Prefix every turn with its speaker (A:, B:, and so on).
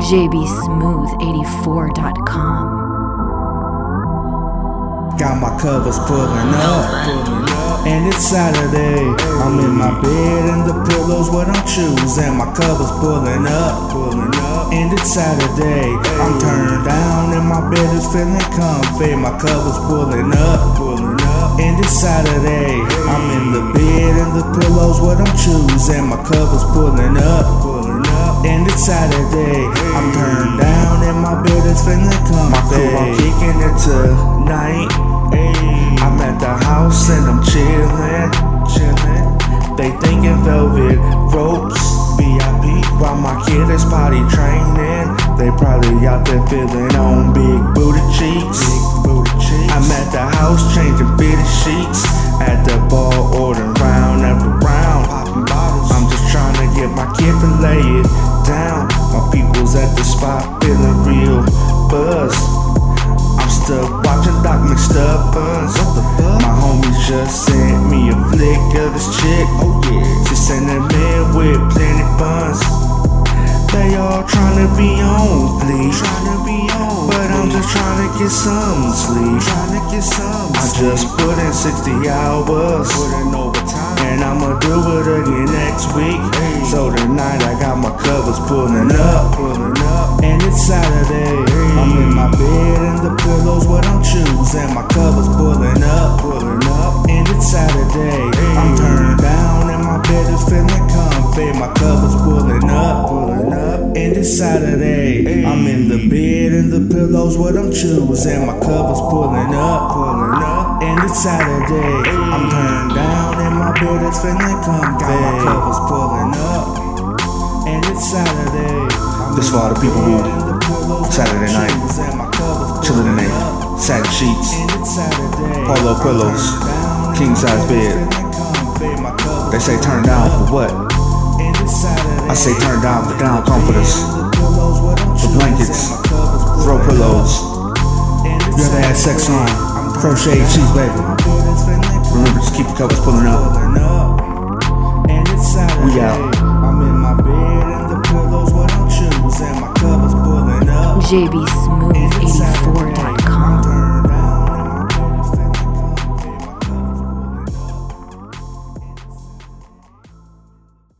A: JBSmooth84.com.
B: Got my covers pulling up. And it's Saturday. I'm in my bed and the pillows what I'm choosing. My covers pulling up. And it's Saturday. I'm turned down and my bed is feeling comfy. My covers pulling up. And it's Saturday. I'm in the bed and the pillows what I'm choosing. My covers pulling up. And it's Saturday. I'm turned down and my bed is feeling comfy. My crew, I'm kicking it tonight. I'm at the house and I'm chillin', chillin'. They thinking velvet ropes, VIP. While my kid is potty training, they probably out there feeling on big booty cheeks. I'm at the house changing fitted sheets. At the bar get my kid to lay it down. My people's at the spot feeling real buzz. I'm stuck watching Doc McStuffins. My homies just sent me a flick of this chick. Oh yeah, she sent a man with plenty just trying to get some sleep. I just put in 60 hours. And I'ma do it again next week. So tonight I got my covers pulling up. And it's Saturday. I'm in my bed and the pillows what I'm choosing. My covers pulling up. And it's Saturday. I'm turned down and my bed is feeling comfy. My covers pulling up. It's Saturday. I'm in the bed and the pillows what I'm choosing. My covers pulling up. Pulling up, and it's Saturday. I'm turned down and my bed is feeling comfy. My covers pulling up. And it's Saturday.
C: This for all the people who Saturday night, chilling in their satin sheets, polo pillows, king size bed. They say turn down for what? I say turn down for down comforters, for blankets, throw pillows. You ever had sex on Crochet sheets, baby? Remember, just keep the covers pulling up. We out.
B: I'm in my bed and the pillows what I'm choosing. My covers pulling up.
A: JBSmooth84.com.